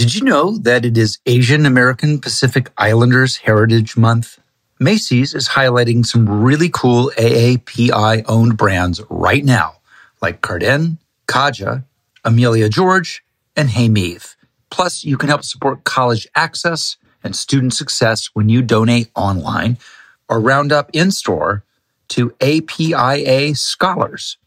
Did you know that it is Asian American Pacific Islanders Heritage Month? Macy's is highlighting some really cool AAPI owned brands right now, like Carden, Kaja, Amelia George, and Hey Meave. Plus, you can help support college access and student success when you donate online or round up in store to APIA Scholars.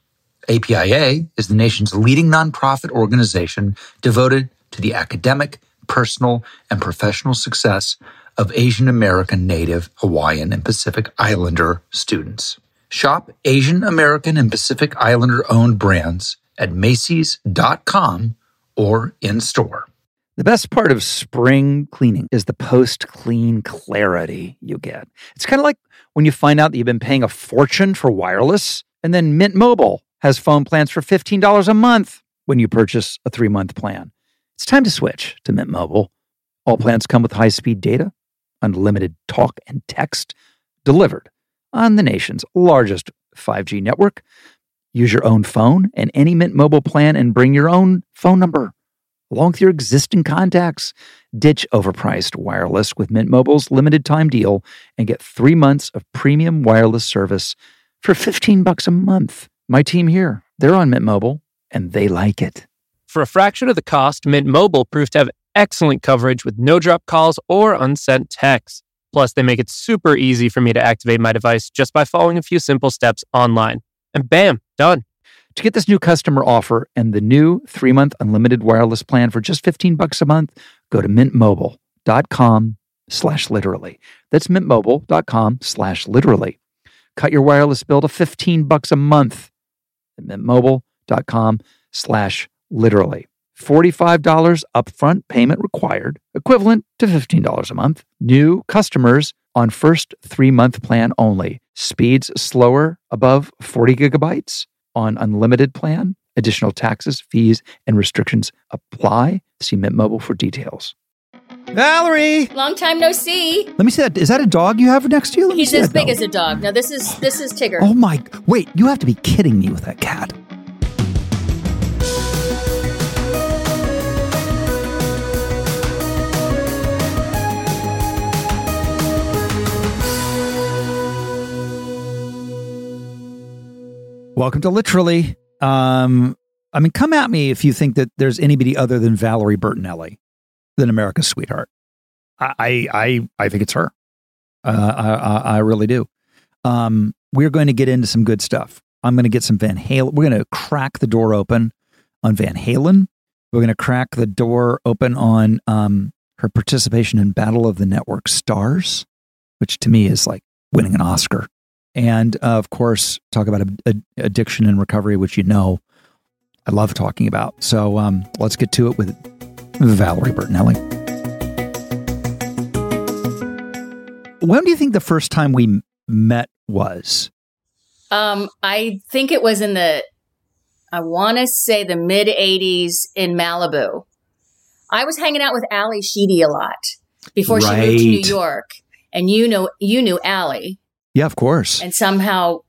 APIA is the nation's leading nonprofit organization devoted to the academic, personal, and professional success of Asian American, Native, Hawaiian, and Pacific Islander students. Shop Asian American and Pacific Islander owned brands at Macy's.com or in store. The best part of spring cleaning is the post clean clarity you get. It's kind of like when you find out that you've been paying a fortune for wireless, and then Mint Mobile has phone plans for $15 a month when you purchase a three month plan. It's time to switch to Mint Mobile. All plans come with high speed data, unlimited talk and text delivered on the nation's largest 5G network. Use your own phone and any Mint Mobile plan and bring your own phone number along with your existing contacts. Ditch overpriced wireless with Mint Mobile's limited time deal and get three months of premium wireless service for 15 bucks a month. My team here, they're on Mint Mobile and they like it. For a fraction of the cost, Mint Mobile proved to have excellent coverage with no drop calls or unsent texts. Plus, they make it super easy for me to activate my device just by following a few simple steps online. And bam, done. To get this new customer offer and the new three-month unlimited wireless plan for just 15 bucks a month, go to mintmobile.com slash literally. That's mintmobile.com slash literally. Cut your wireless bill to 15 bucks a month at mintmobile.com slash literally. $45 upfront payment required, equivalent to $15 a month. New customers on first three month plan only. Speeds slower above 40 gigabytes on unlimited plan. Additional taxes, fees, and restrictions apply. See Mint Mobile for details. Valerie, Long time no see. let me see that. Is that a dog you have next to you? Let He's as big dog. as a dog. No, this is this is Tigger. Oh my! Wait, you have to be kidding me with that cat. Welcome to literally. Um, I mean, come at me if you think that there's anybody other than Valerie Bertinelli than America's sweetheart. I, I, I, think it's her. Uh, I, I, I really do. Um, we're going to get into some good stuff. I'm going to get some Van Halen. We're going to crack the door open on Van Halen. We're going to crack the door open on um, her participation in Battle of the Network Stars, which to me is like winning an Oscar. And uh, of course, talk about a, a- addiction and recovery, which you know I love talking about. So um, let's get to it with Valerie Bertinelli. When do you think the first time we met was? Um, I think it was in the, I want to say the mid '80s in Malibu. I was hanging out with Ally Sheedy a lot before she moved to New York, and you know, you knew Ally, Yeah, of course. and somehow,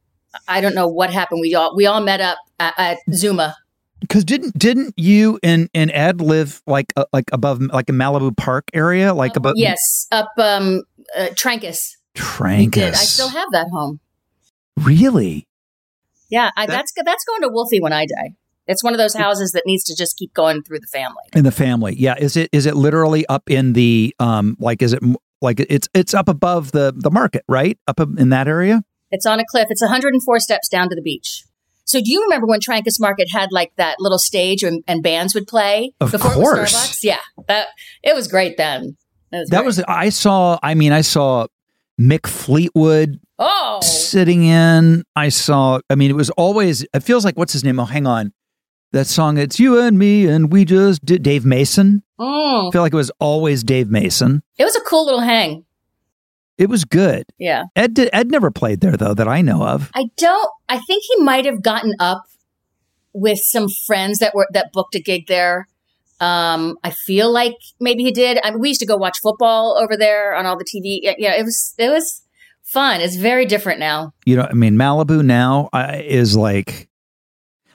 I don't know what happened. We all we all met up at, at Zuma. Because didn't didn't you and, and Ed live like uh, like above like a Malibu Park area, like above yes, up um, uh, Trancas. Trancas? I still have that home. really. Yeah, I, that's that's going to Wolfie when I die. It's one of those houses that needs to just keep going through the family. in the family. Yeah, is it is it literally up in the um like is it like it's it's up above the the market, right? Up in that area? It's on a cliff. It's 104 steps down to the beach. So do you remember when Trancas Market had like that little stage and, and bands would play Of before it course. was Starbucks? Yeah, that it was great then. It was That great. was I saw I mean I saw Mick Fleetwood oh sitting in. I saw I mean it was always it feels like what's his name? Oh, hang on. That song it's you and me and we just did Dave Mason. I mm. feel like it was always Dave Mason. it was a cool little hang. It was good. Yeah, Ed did, Ed never played there though that I know of. I don't. I think he might have gotten up with some friends that were that booked a gig there. Um, I feel like maybe he did. I mean, we used to go watch football over there on all the TV. Yeah, it was it was fun. It's very different now. you know, I mean, Malibu now is like,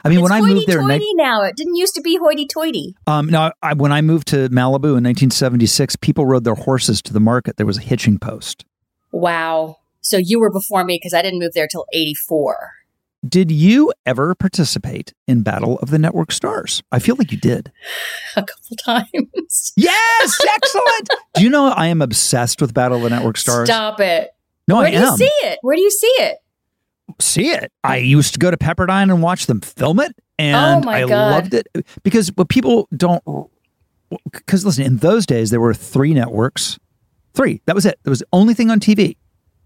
I mean, it's when I moved there, in hoity-toity now. It didn't used to be hoity-toity. Um, no, I, when I moved to Malibu in 1976, people rode their horses to the market. There was a hitching post. Wow. So you were before me because I didn't move there till 84. Did you ever participate in Battle of the Network Stars? I feel like you did. A couple times. Yes, excellent. Do you know I am obsessed with Battle of the Network Stars? Stop it. No, Where I do you see it? Where do you see it? See it. I used to go to Pepperdine and watch them film it, and Oh I God. loved it because what people don't. Because listen, in those days there were three networks, three. That was it. That was the only thing on TV.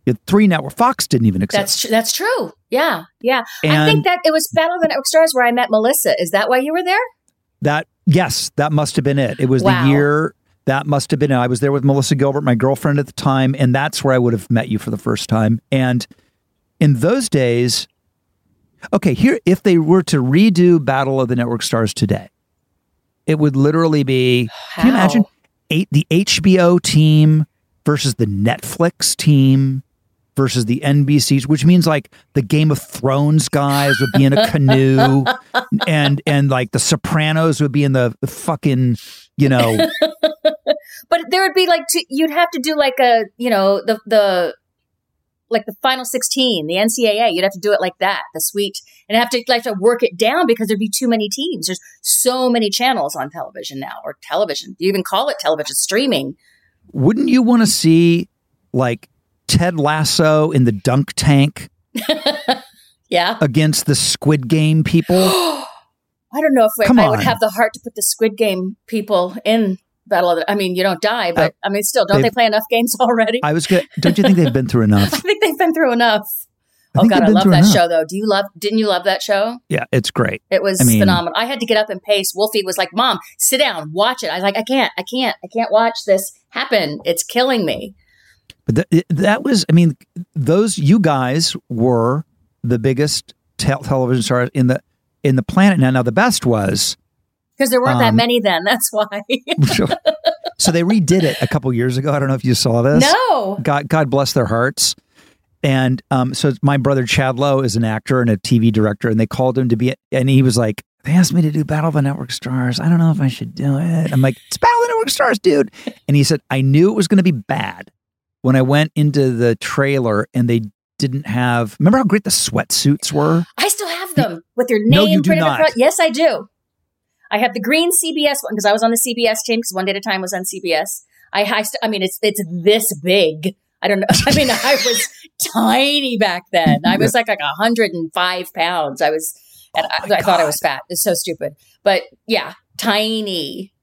You had three network. Fox didn't even exist. That's tr- that's true. Yeah, yeah. I think that it was Battle of the Network Stars where I met Melissa. Is that why you were there? That yes, that must have been it. It was Wow. the year that must have been it. I was there with Melissa Gilbert, my girlfriend at the time, and that's where I would have met you for the first time. And in those days, okay, here if they were to redo Battle of the Network Stars today, it would literally be can you imagine eight the HBO team versus the Netflix team versus the NBCs, which means like the Game of Thrones guys would be in a canoe and and like the Sopranos would be in the, the fucking, you know, But there would be like to, you'd have to do like a you know the the like the final sixteen, the NCAA. You'd have to do it like that, the suite, and have to like to work it down because there'd be too many teams. There's so many channels on television now, or television. You even call it television streaming. wouldn't you want to see like Ted Lasso in the dunk tank Yeah. against the Squid Game people? I don't know if Come I would have the heart to put the Squid Game people in Battle of the. I mean, you don't die, but uh, I mean, still, don't they play enough games already? I was good. Don't you think they've been through enough? I think they've been through enough. I oh God, I love that enough. show though. Do you love? Didn't you love that show? Yeah, it's great. It was I mean- phenomenal. I had to get up and pace. Wolfie was like, "Mom, sit down, watch it." I was like, "I can't, I can't, I can't watch this happen. It's killing me." But th- that was, I mean, those you guys were the biggest tel- television stars in the in the planet. Now, now the best was Because there weren't that Um, many then. That's why. so they redid it a couple years ago. I don't know if you saw this. no. God, God bless their hearts. And um, so my brother Chad Lowe is an actor and a TV director, and they called him to be, and he was like, they asked me to do Battle of the Network Stars. I don't know if I should do it. I'm like, it's Battle of the Network Stars, dude. And he said, I knew it was going to be bad when I went into the trailer and they didn't have. Remember how great the sweatsuits were? I still have them with your name No, you do not. Yes, I do. I have the green CBS one because I was on the CBS team because one day at a time was on CBS. I, I, I mean, it's it's this big. I don't know. I mean, I was tiny back then. I was like like 105 pounds. I was, and Oh I, I thought I was fat. It's so stupid. But yeah, tiny.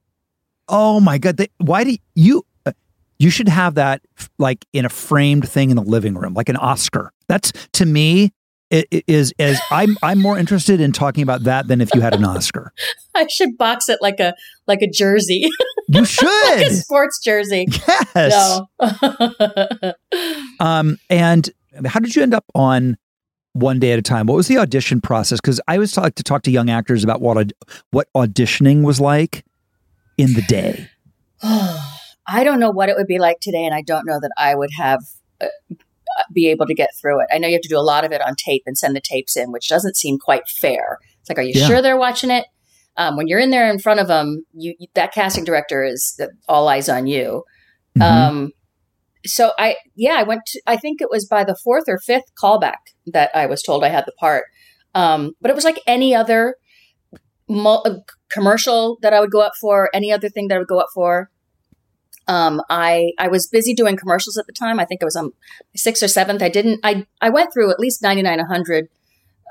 Oh my god! They, why do you? uh, You should have that f- like in a framed thing in the living room, like an Oscar. That's to me is as I'm I'm more interested in talking about that than if you had an Oscar. I should box it like a like a jersey, You should like a sports jersey. yes. No. Um. And how did you end up on one day at a time? What was the audition process? Because I always like to talk to young actors about what what auditioning was like in the day. I don't know what it would be like today, and I don't know that I would have uh, be able to get through it. I know you have to do a lot of it on tape and send the tapes in, which doesn't seem quite fair. It's like, are you Yeah. sure they're watching it? Um, when you're in there in front of them, you, you- that casting director is the, all eyes on you. Mhm. Um, so I, yeah, I went to, I think it was by the fourth or fifth callback that I was told I had the part. Um, but it was like any other mul- uh, commercial that I would go up for, any other thing that I would go up for. Um, I, I was busy doing commercials at the time. I think I was on sixth or seventh. I didn't, I, I went through at least ninety nine hundred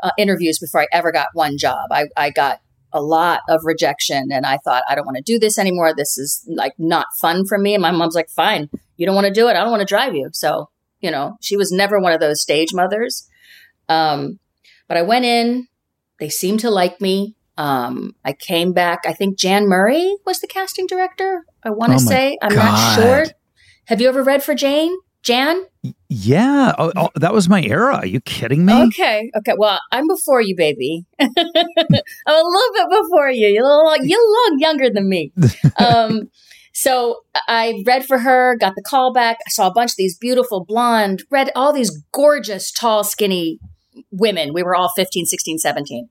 uh, interviews before I ever got one job. I, I got a lot of rejection and I thought, I don't want to do this anymore. This is like not fun for me. And my mom's like, fine, you don't want to do it. I don't want to drive you. So, you know, she was never one of those stage mothers. Um, but I went in, they seemed to like me. Um, I came back. I think Jan Murray was the casting director. I want to Oh say, I'm God. not sure. Have you ever read for Jane? Jan? Yeah. Oh, oh, that was my era. Are you kidding me? Okay. Okay. Well, I'm before you, baby. I'm a little bit before you. You're a little, you're a little younger than me. Um, so I read for her, got the call back. I saw a bunch of these beautiful blonde, red, all these gorgeous, tall, skinny women. We were all 15, 16, 17.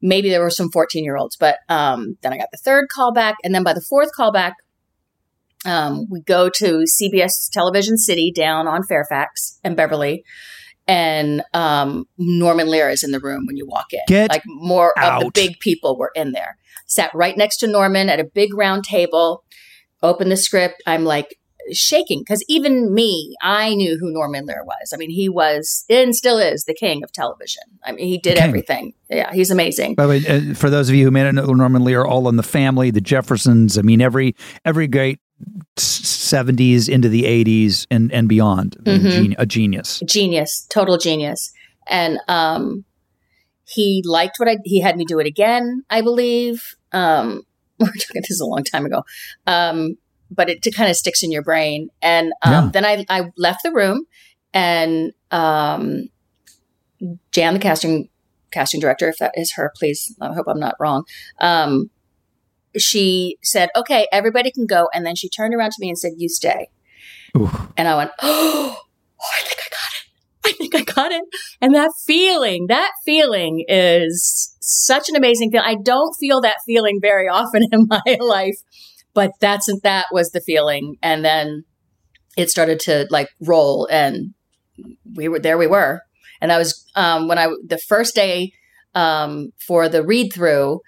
Maybe there were some 14 year olds, but um, then I got the third call back. And then by the fourth call back, um, we go to CBS Television City down on Fairfax and Beverly. And um, Norman Lear is in the room when you walk in. Get like more of the big people were in there. Sat right next to Norman at a big round table. Open the script. I'm like shaking because even me, I knew who Norman Lear was. I mean, he was and still is the king of television. I mean, he did king. everything. Yeah, he's amazing. By the way, uh, for those of you who may not know Norman Lear, all in the family, the Jeffersons. I mean, every every great seventies into the eighties and and beyond. Mean, Mhm. geni- a genius. genius, total genius. And um, he liked what I he had me do it again, I believe. Um, we're talking this a long time ago, um, but it, kind of sticks in your brain. And um, Yeah. then I I left the room, and um, Jan, the casting casting director, if that is her, please. I hope I'm not wrong. Um, she said, "Okay, everybody can go," and then she turned around to me and said, "You stay." Ooh. And I went, oh, I think I got it. I think I got it. And that feeling, that feeling is such an amazing feeling. I don't feel that feeling very often in my life, but that's that was the feeling. And then it started to like roll, and we were there. We were, and that was um, when I the first day um, for the read through.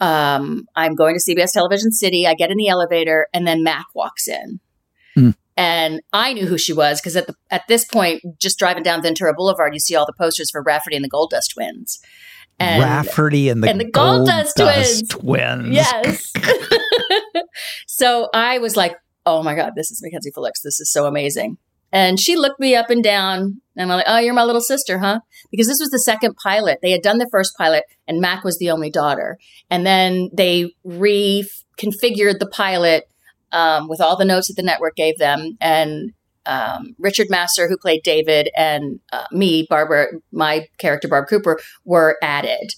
Um, I'm going to CBS Television City. I get in the elevator, and then Mac walks in and I knew who she was because at the at this point, just driving down Ventura Boulevard, you see all the posters for Rafferty and the Gold Dust Twins. And Rafferty and the, and the Gold Dust Twins. twins. yes. so I was like, "Oh my god, this is Mackenzie Phillips. This is so amazing." And she looked me up and down, and I'm like, "Oh, you're my little sister, huh?" Because this was the second pilot. They had done the first pilot, and Mac was the only daughter. And then they reconfigured the pilot um, with all the notes that the network gave them, and um, Richard Masur, who played David, and uh, me, Barbara, my character, Barb Cooper, were added.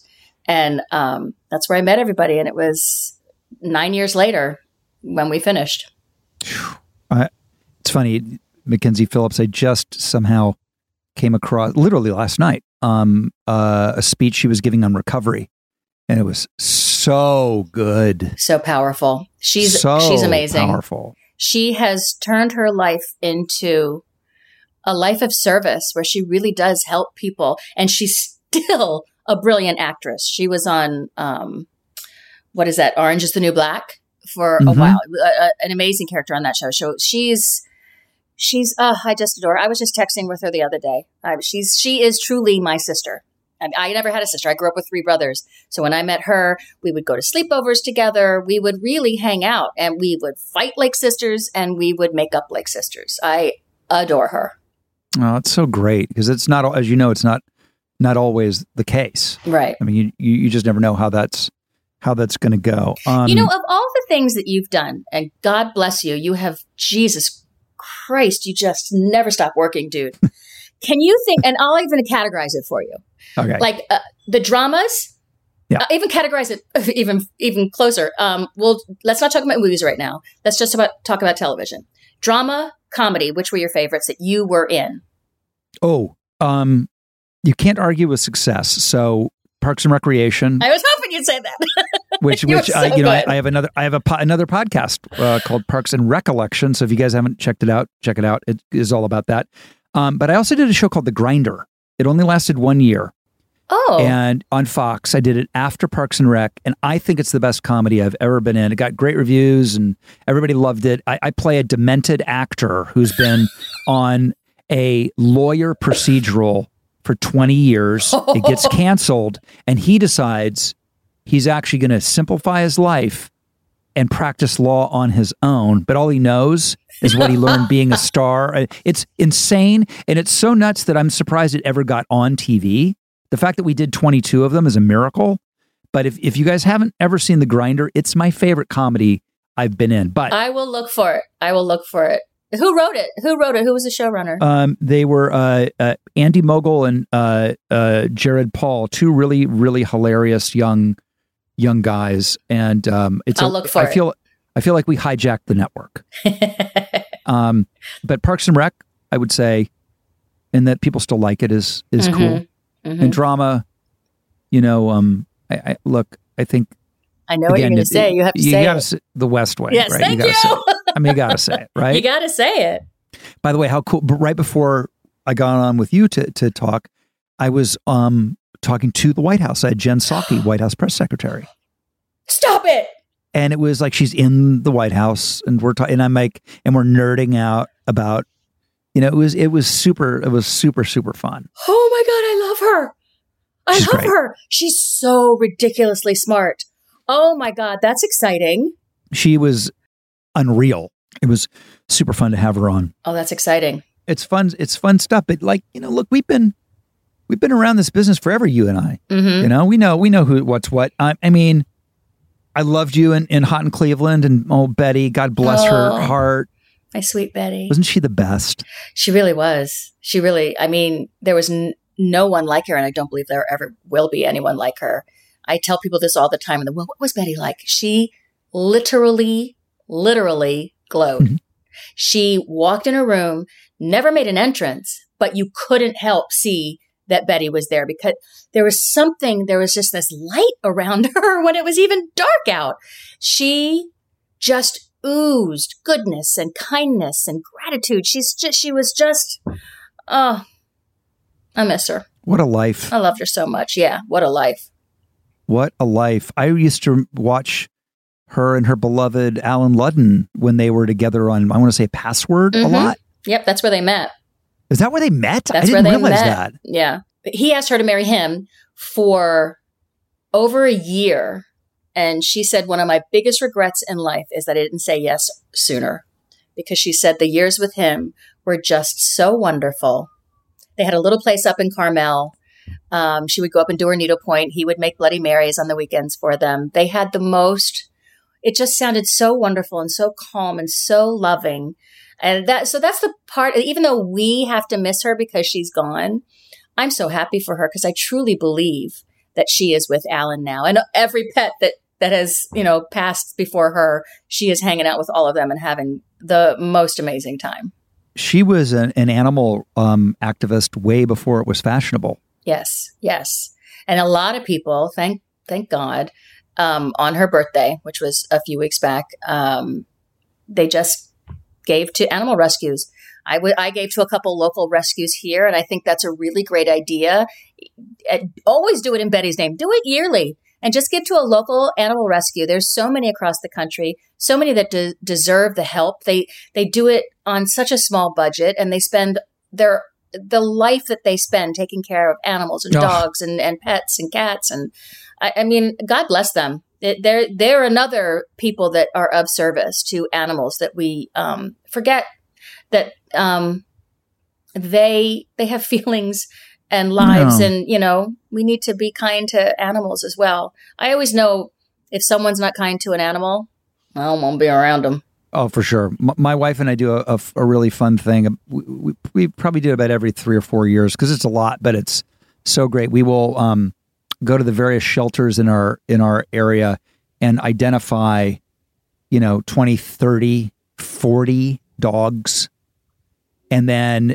And um, that's where I met everybody. And it was nine years later when we finished. It's funny, Mackenzie Phillips. I just somehow came across literally last night um, uh, a speech she was giving on recovery, and it was so good. So powerful. She's so she's amazing. Powerful. She has turned her life into a life of service where she really does help people. And she's still a brilliant actress. She was on um, what is that? Orange is the New Black for a Mhm. while. A- a- an amazing character on that show. So she's she's uh, I just adore. her. I was just texting with her the other day. I, she's she is truly my sister. I, I never had a sister. I grew up with three brothers. So when I met her, we would go to sleepovers together. We would really hang out and we would fight like sisters and we would make up like sisters. I adore her. Oh, it's so great because it's not, as you know, it's not not always the case. Right. I mean, you you, you just never know how that's how that's going to go. Um, you know, of all the things that you've done, and God bless you, you have, Jesus Christ, you just never stop working, dude. Can you think, and I'll even categorize it for you. okay, like uh, the dramas. Yeah. Uh, even categorize it even even closer. Um, well, let's not talk about movies right now. Let's just about talk about television, drama, comedy. Which were your favorites that you were in? oh, um, you can't argue with success. So Parks and Recreation, I was hoping you'd say that. which which so you know I. I have another I have a po- another podcast uh, called Parks and Recollection. So if you guys haven't checked it out, check it out. It is all about that. Um, but I also did a show called The Grinder. It only lasted one year, oh, and on Fox, I did it after Parks and Rec, and I think it's the best comedy I've ever been in. It got great reviews, and everybody loved it. I, I play a demented actor who's been on a lawyer procedural for 20 years. It gets canceled, and he decides he's actually going to simplify his life and practice law on his own. But all he knows is what he learned being a star. It's insane. And it's so nuts that I'm surprised it ever got on TV. The fact that we did 22 of them is a miracle. But if, if you guys haven't ever seen The Grinder, it's my favorite comedy I've been in. But I will look for it. I will look for it. Who wrote it? Who wrote it? Who was the showrunner? Um, they were uh, uh, Andy Mogel and uh, uh, Jarrad Paul, two really, really hilarious young young guys, and um, it's. I'll a- look for I it. feel I feel like we hijacked the network. Um, but Parks and Rec, I would say, and that people still like it is is Mhm. cool. Mhm. And drama, you know, um, I, I look. I think I know what you're going to say. You have to you say gotta it. say the West Wing. Yes, right? thank you. say it. I mean, you gotta say it, right? You got to say it. By the way, how cool! But right before I got on with you to to talk, I was um talking to the White House. I had Jen Psaki, White House press secretary, Stop it. and it was like she's in the White House, and we're talking, and I'm like, and we're nerding out about, you know, it was it was super, it was super super fun. Oh my God, I love her. I She's love great. her. She's so ridiculously smart. Oh my God, that's exciting. She was unreal. It was super fun to have her on. Oh, that's exciting. It's fun. It's fun stuff. But like you know, look, we've been we've been around this business forever. You and I. hmm You know, we know we know who what's what. I, I mean, I loved you in, in Hot in Cleveland, and oh Betty, God bless Oh. her heart. My sweet Betty. Wasn't she the best? She really was. She really, I mean, there was n- no one like her, and I don't believe there ever will be anyone like her. I tell people this all the time. And well, what was Betty like? She literally, literally glowed. Mhm. She walked in a room, never made an entrance, but you couldn't help see that Betty was there because there was something, there was just this light around her when it was even dark out. She just oozed goodness and kindness and gratitude. She's just, she was just, oh, I miss her. What a life! I loved her so much. Yeah. What a life. What a life! I used to watch her and her beloved Allen Ludden when they were together on I want to say Password a Mhm. lot. Yep. That's where they met. Is that where they met? That's I where didn't they realize met. that. Yeah. He asked her to marry him for over a year. And she said, one of my biggest regrets in life is that I didn't say yes sooner because she said the years with him were just so wonderful. They had a little place up in Carmel. Um, she would go up and do her needlepoint. He would make Bloody Marys on the weekends for them. They had the most, it just sounded so wonderful and so calm and so loving. And that, so that's the part, even though we have to miss her because she's gone, I'm so happy for her because I truly believe that she is with Allen now. And every pet that, that has, you know, passed before her, she is hanging out with all of them and having the most amazing time. She was an, an animal um, activist way before it was fashionable. Yes, yes. And a lot of people, thank thank God, um, on her birthday, which was a few weeks back, um, they just gave to animal rescues. I I gave to a couple local rescues here, and I think that's a really great idea. Uh, Always do it in Betty's name. Do it yearly, and just give to a local animal rescue. There's so many across the country, so many that de- deserve the help. They they do it on such a small budget, and they spend their the life that they spend taking care of animals and Oh. dogs and, and pets and cats and I, I mean God bless them. They're they're another people that are of service to animals that we um, forget that um, they they have feelings and lives No. and you know we need to be kind to animals as well. I always know if someone's not kind to an animal, I don't want to be around them. Oh, for sure. M- my wife and I do a, a really fun thing. We, we, we probably do it about every three or four years because it's a lot, but it's so great. We will um, go to the various shelters in our in our area and identify, you know, 20, 30, 40 dogs and then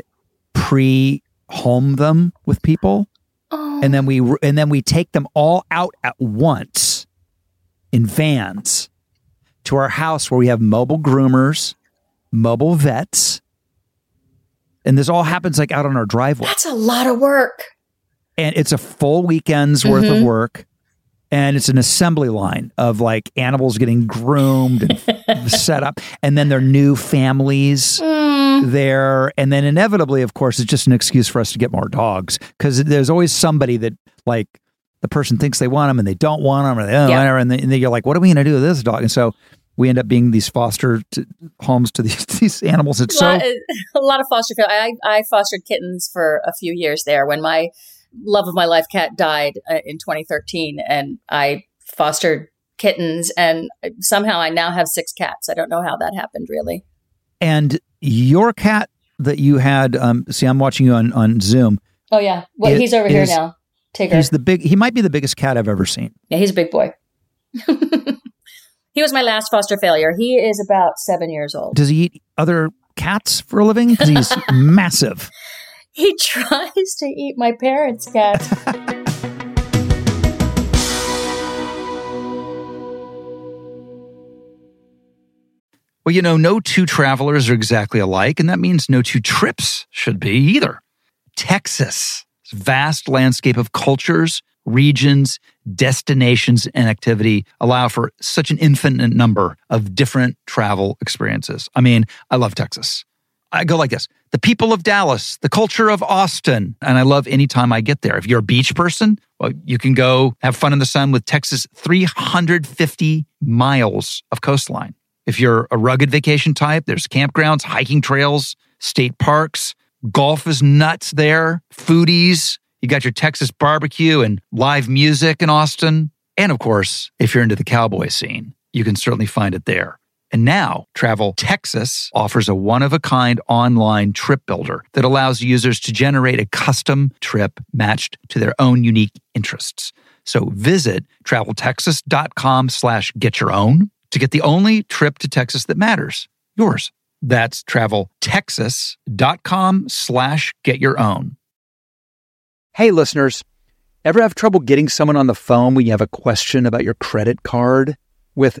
pre-home them with people Oh, and then we and then we take them all out at once in vans to our house where we have mobile groomers, mobile vets, and this all happens like out on our driveway. that's a lot of work. And it's a full weekend's worth of Mhm. work, and it's an assembly line of like animals getting groomed and set up, and then their new families Mm, there. And then inevitably of course it's just an excuse for us to get more dogs. Because there's always somebody that like the person thinks they want them and they don't want them or they don't Yeah. want 'em, and, then, and you're like what are we going to do with this dog? And so we end up being these foster t- homes to these, these animals. It's a, so lot, a lot of foster. I, I fostered kittens for a few years there. When my love of my life cat died uh, in 2013, and I fostered kittens, and somehow I now have six cats. I don't know how that happened, really. and your cat that you had um see i'm watching you on on zoom Oh yeah, well It he's over here now. Tigger. he's the big he might be the biggest cat i've ever seen yeah, he's a big boy. he was my last foster failure. He is about seven years old. does he eat other cats for a living because he's massive he tries to eat my parents' cat. well, you know, no two travelers are exactly alike, and that means no two trips should be either. Texas, vast landscape of cultures, regions, destinations, and activity allow for such an infinite number of different travel experiences. I mean, I love Texas. I go like this the people of Dallas, the culture of Austin. And I love anytime I get there. If you're a beach person, well, you can go have fun in the sun with Texas' 350 miles of coastline. If you're a rugged vacation type, there's campgrounds, hiking trails, state parks. Golf is nuts there. Foodies. You got your Texas barbecue and live music in Austin. And of course, if you're into the cowboy scene, you can certainly find it there. And now, Travel Texas offers a one of a kind online trip builder that allows users to generate a custom trip matched to their own unique interests. So visit traveltexas.com slash get your own to get the only trip to Texas that matters, yours. That's traveltexas.com slash get your own. Hey, listeners, ever have trouble getting someone on the phone when you have a question about your credit card? With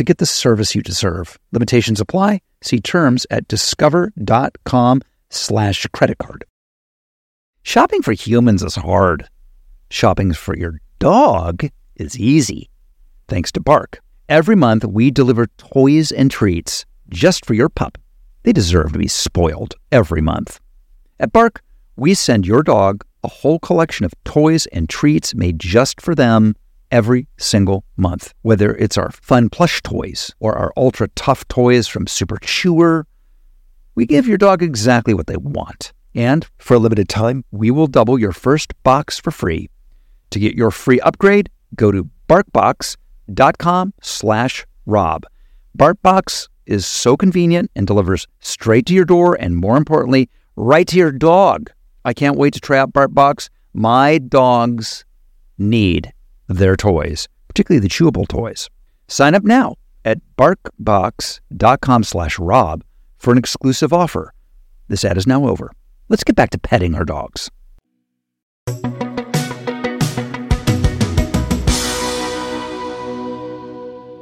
to get the service you deserve. Limitations apply. See terms at discover.com slash credit card. Shopping for humans is hard. Shopping for your dog is easy. Thanks to Bark. Every month we deliver toys and treats just for your pup. They deserve to be spoiled every month. At Bark, we send your dog a whole collection of toys and treats made just for them every single month. Whether it's our fun plush toys or our ultra tough toys from Super Chewer, we give your dog exactly what they want. And for a limited time, we will double your first box for free. To get your free upgrade, go to barkbox.com slash rob. BarkBox is so convenient and delivers straight to your door and more importantly, right to your dog. I can't wait to try out BarkBox. My dogs need their toys, particularly the chewable toys. Sign up now at barkbox.com slash rob for an exclusive offer. This ad is now over. Let's get back to petting our dogs.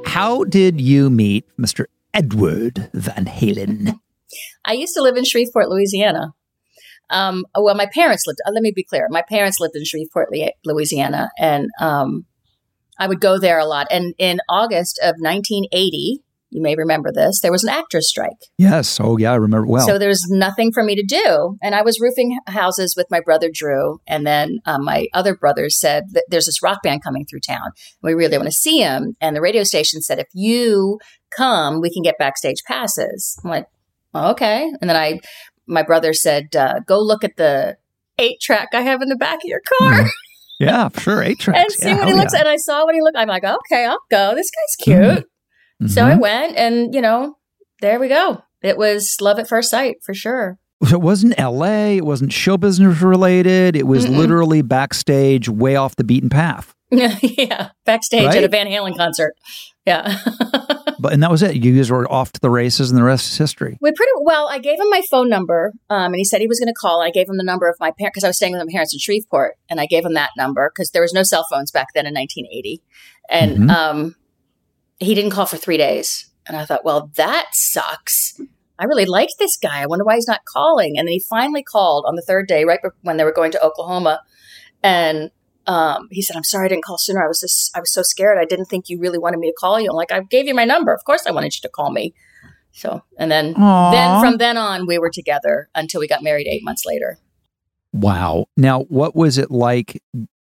How did you meet Mr. Edward Van Halen? I used to live in Shreveport, Louisiana. Um, well, my parents lived. Uh, let me be clear. My parents lived in Shreveport, Louisiana, and um, I would go there a lot. And in August of 1980, you may remember this. There was an actors' strike. Yes. Oh, yeah, I remember well. So there was nothing for me to do, and I was roofing houses with my brother Drew, and then um, my other brothers said that there's this rock band coming through town. We really want to see him, and the radio station said if you come, we can get backstage passes. I'm like, oh, okay, and then I, my brother said, uh, go look at the eight track I have in the back of your car. Mm-hmm. Yeah, sure, eight tracks. and see yeah, what he looks. yeah. And I saw what he looked. I'm like, okay, I'll go. This guy's cute. So I Mhm. went, and you know, there we go. It was love at first sight for sure. So it wasn't L.A. It wasn't show business related. It was Mm-mm. literally backstage, way off the beaten path. yeah, backstage at a Van Halen concert. Yeah. But and that was it. You guys were off to the races, and the rest is history. we pretty well. I gave him my phone number, um, and he said he was going to call. I gave him the number of my parents because I was staying with my parents in Shreveport, and I gave him that number because there was no cell phones back then in 1980, and Mhm. um, he didn't call for three days. And I thought, well, that sucks. I really liked this guy. I wonder why he's not calling. And then he finally called on the third day, right when they were going to Oklahoma, and um, he said, "I'm sorry I didn't call sooner. I was just I was so scared. I didn't think you really wanted me to call you. I'm like, I gave you my number. Of course, I wanted you to call me." So, and then Aw. then from then on, we were together until we got married eight months later. Wow. Now, what was it like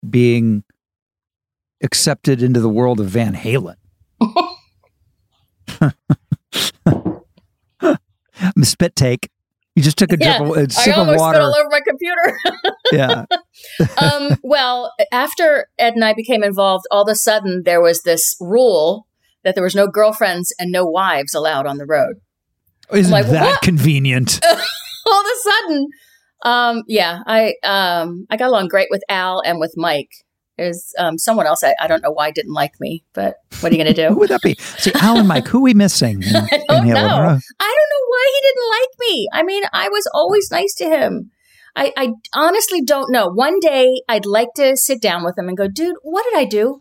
being accepted into the world of Van Halen? Spit take. You just took a Yeah, drip of, a I sip of almost water. spit all over my computer. yeah. um, well, after Ed and I became involved, all of a sudden there was this rule that there was no girlfriends and no wives allowed on the road. Isn't like, that what? convenient? all of a sudden, um, yeah, I um, I got along great with Al and with Mike. There's um, someone else I, I don't know why didn't like me, but what are you going to do? Who would that be? See, Alan Mike, who are we missing? in- I don't know. I don't know why he didn't like me. I mean, I was always nice to him. I, I honestly don't know. One day I'd like to sit down with him and go, dude, what did I do?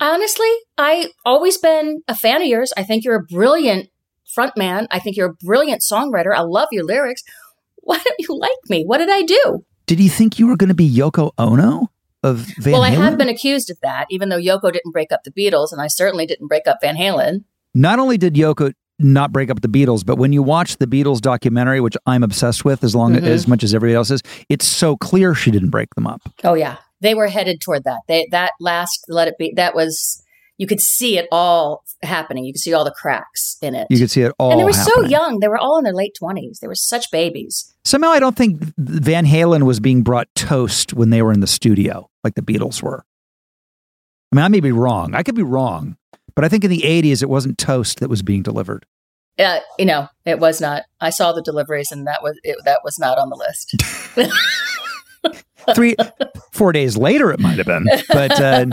Honestly, I always been a fan of yours. I think you're a brilliant front man. I think you're a brilliant songwriter. I love your lyrics. Why don't you like me? What did I do? Did he think you were going to be Yoko Ono of Van well, I have been accused of that, even though Yoko didn't break up the Beatles, and I certainly didn't break up Van Halen. Not only did Yoko not break up the Beatles, but when you watch the Beatles documentary, which I'm obsessed with as long Mhm. as much as everybody else is, it's so clear she didn't break them up. Oh yeah, they were headed toward that. They that last "Let It Be" that was you could see it all happening. You could see all the cracks in it. You could see it all. and they were so young. They were all in their late twenties. They were such babies. Somehow, I don't think Van Halen was being brought toast when they were in the studio, like the Beatles were. I mean, I may be wrong. I could be wrong, but I think in the '80s it wasn't toast that was being delivered. Uh, you know, it was not. I saw the deliveries, and that was it, that was not on the list. Three, four days later, it might have been, but uh,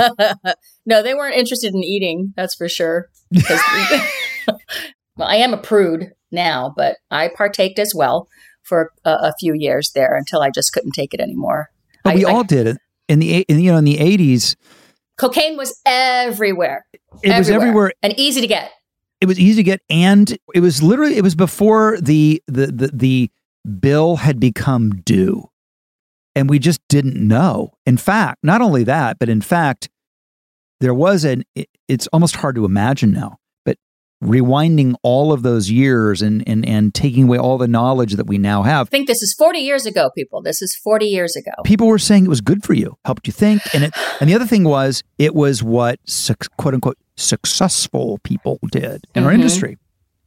no, they weren't interested in eating. That's for sure. well, I am a prude now, but I partaked as well for a, a few years there until I just couldn't take it anymore. but I- we I- all did it in the in, you know in the '80s. cocaine was everywhere. It was everywhere. and easy to get. It was easy to get, and it was literally it was before the the the, the bill had become due, and we just didn't know. In fact, not only that, but in fact, there was an. it- It's almost hard to imagine now, but rewinding all of those years and and and taking away all the knowledge that we now have. I think this is 40 years ago, people. This is 40 years ago. People were saying it was good for you, helped you think, and it. And the other thing was, it was what suc- quote unquote successful people did in our Mhm. industry.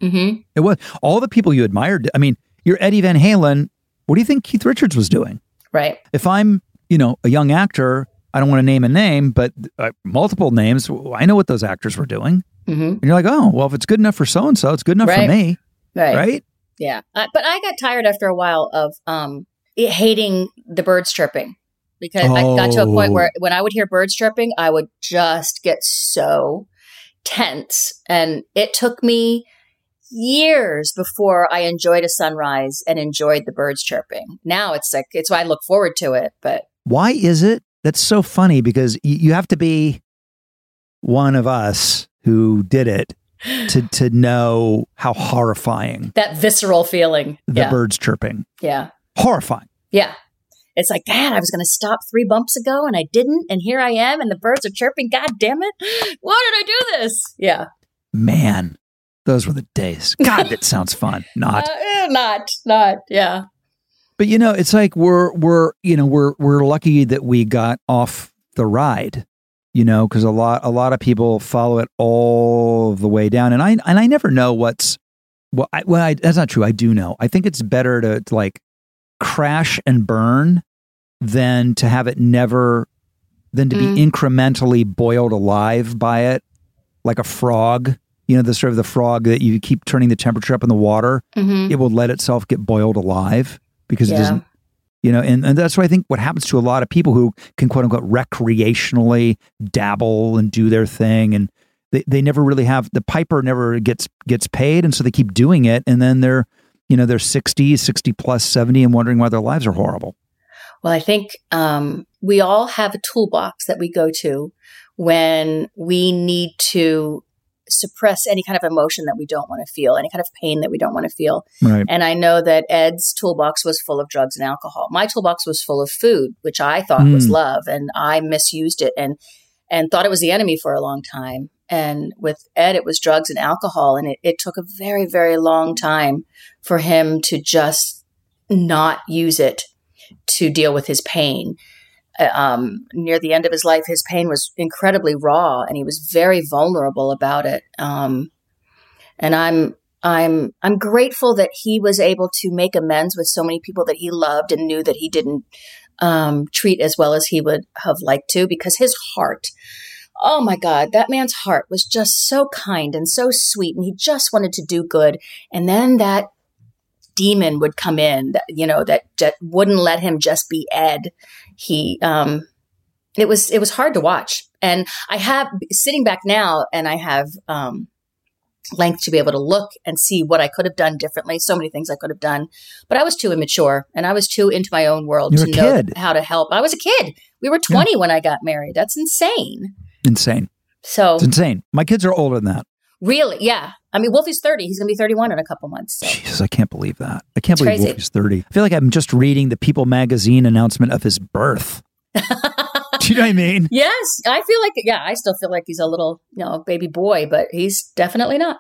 Mm-hmm. It was all the people you admired. I mean, you're Eddie Van Halen. What do you think Keith Richards was doing? Right. If I'm, you know, a young actor, I don't want to name a name, but uh, multiple names. I know what those actors were doing. Mm-hmm. And you're like, oh, well, if it's good enough for so and so, it's good enough for me, Right. right? Yeah. But I got tired after a while of um, hating the birds chirping because I got to a point Oh. where when I would hear birds chirping, I would just get so tense. And it took me years before I enjoyed a sunrise and enjoyed the birds chirping. Now it's like, it's why I look forward to it. But Why is it? That's so funny because you have to be one of us who did it to to know how horrifying that visceral feeling. the yeah. birds chirping. yeah. Horrifying. Yeah. It's like, God, I was going to stop three bumps ago and I didn't. And here I am and the birds are chirping. God damn it. Why did I do this? Yeah. Man, those were the days. God, that sounds fun. Not. Uh, eh, not, not. Yeah. But you know, it's like we're we're you know we're we're lucky that we got off the ride, you know, because a lot a lot of people follow it all the way down, and I and I never know what's well. I, well, I, that's not true. I do know. I think it's better to, to like crash and burn than to have it never than to Mm. be incrementally boiled alive by it, like a frog. You know, the sort of the frog that you keep turning the temperature up in the water Mm-hmm. it will let itself get boiled alive because it doesn't you know and, and that's why i think what happens to a lot of people who can quote unquote recreationally dabble and do their thing and they, they never really have the piper never gets gets paid and so they keep doing it and then they're you know they're 60 60 plus 70 and wondering why their lives are horrible Well, I think um, we all have a toolbox that we go to when we need to suppress any kind of emotion that we don't want to feel, any kind of pain that we don't want to feel. right And I know that Ed's toolbox was full of drugs and alcohol. My toolbox was full of food, which I thought was Mm. love, and I misused it and and thought it was the enemy for a long time. And with Ed, it was drugs and alcohol, and it, it took a very, very long time for him to just not use it to deal with his pain. Uh, Um, near the end of his life, his pain was incredibly raw, and he was very vulnerable about it. Um, and I'm I'm I'm grateful that he was able to make amends with so many people that he loved and knew that he didn't um, treat as well as he would have liked to because his heart oh my god that man's heart was just so kind and so sweet and he just wanted to do good and then that demon would come in, that, you know, that, that wouldn't let him just be Ed. He, um, it was, it was hard to watch. And I have sitting back now and I have, um, length to be able to look and see what I could have done differently. So many things I could have done, but I was too immature and I was too into my own world You're to know kid. how to help. I was a kid. We were 20 when I got married. That's insane. Insane. So It's insane. My kids are older than that. Really, yeah. I mean, Wolfie's 30. He's going to be 31 in a couple months. So. Jesus, I can't believe that. I can't It's believe crazy. Wolfie's 30. I feel like I'm just reading the People magazine announcement of his birth. Do you know what I mean? Yes, I feel like yeah, I still feel like he's a little, you know, baby boy, but he's definitely not.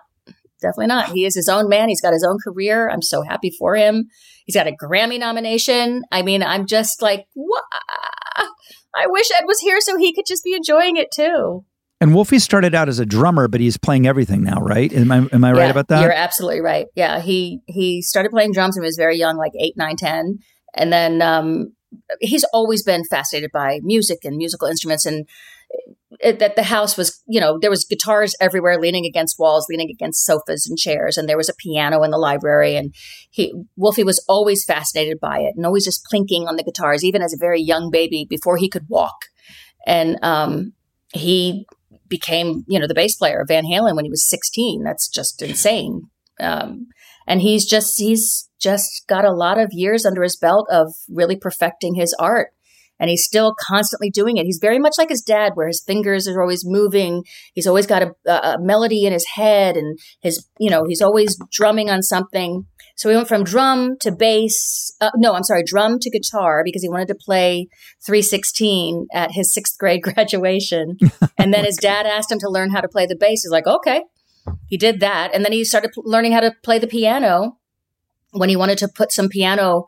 Definitely not. He is his own man. He's got his own career. I'm so happy for him. He's got a Grammy nomination. I mean, I'm just like, what? I wish Ed was here so he could just be enjoying it too. And Wolfie started out as a drummer, but he's playing everything now, right? Am I am I right about that? You're absolutely right. Yeah, he he started playing drums when he was very young, like eight, nine, ten, and then um, he's always been fascinated by music and musical instruments. And it, that the house was, you know, there was guitars everywhere, leaning against walls, leaning against sofas and chairs, and there was a piano in the library. And he Wolfie was always fascinated by it, and always just plinking on the guitars, even as a very young baby before he could walk. And um, he became, you know, the bass player of Van Halen when he was 16. That's just insane. Um, and he's just he's just got a lot of years under his belt of really perfecting his art. And he's still constantly doing it. He's very much like his dad, where his fingers are always moving. He's always got a, a melody in his head, and his, you know, he's always drumming on something. So he went from drum to bass. Uh, no, I'm sorry, drum to guitar because he wanted to play 316 at his sixth grade graduation. and then his dad asked him to learn how to play the bass. He's like, okay. He did that. And then he started p- learning how to play the piano when he wanted to put some piano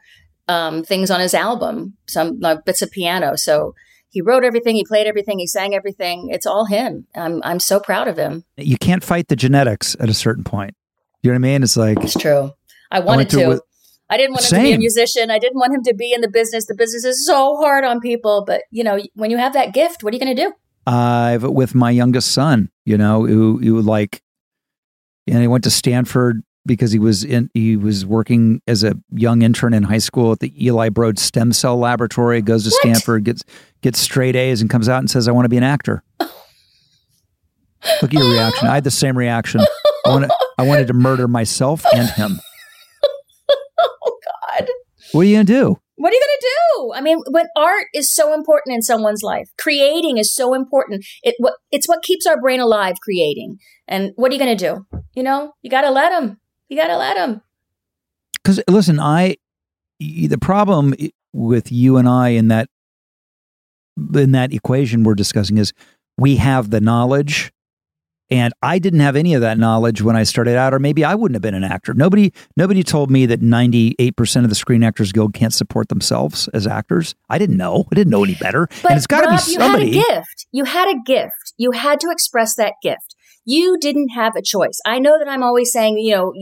um, things on his album, some like, bits of piano. So he wrote everything, he played everything, he sang everything. It's all him. I'm, I'm so proud of him. You can't fight the genetics at a certain point. You know what I mean? It's like It's true. I wanted through to. I didn't want him to be a musician. I didn't want him to be in the business. The business is so hard on people. But, you know, when you have that gift, what are you going to do? I've with my youngest son, you know, who who like, and he went to Stanford because he was in he was working as a young intern in high school at the Eli Broad Stem Cell Laboratory. Goes to What? Stanford, gets gets straight A's, and comes out and says, "I want to be an actor." Look at your reaction. I had the same reaction. I wanted, I wanted to murder myself and him. What are you gonna do? What are you going to do? I mean, when art is so important in someone's life, creating is so important. It what it's what keeps our brain alive. Creating, and what are you going to do? You know, you got to let them. You got to let them. because listen I the problem with you and i in that in that equation we're discussing is we have the knowledge and i didn't have any of that knowledge when i started out or maybe i wouldn't have been an actor nobody nobody told me that 98% of the screen actors guild can't support themselves as actors i didn't know i didn't know any better But and it's got to be somebody You had a gift. You had a gift. You had to express that gift. You didn't have a choice. I know that I'm always saying, you know,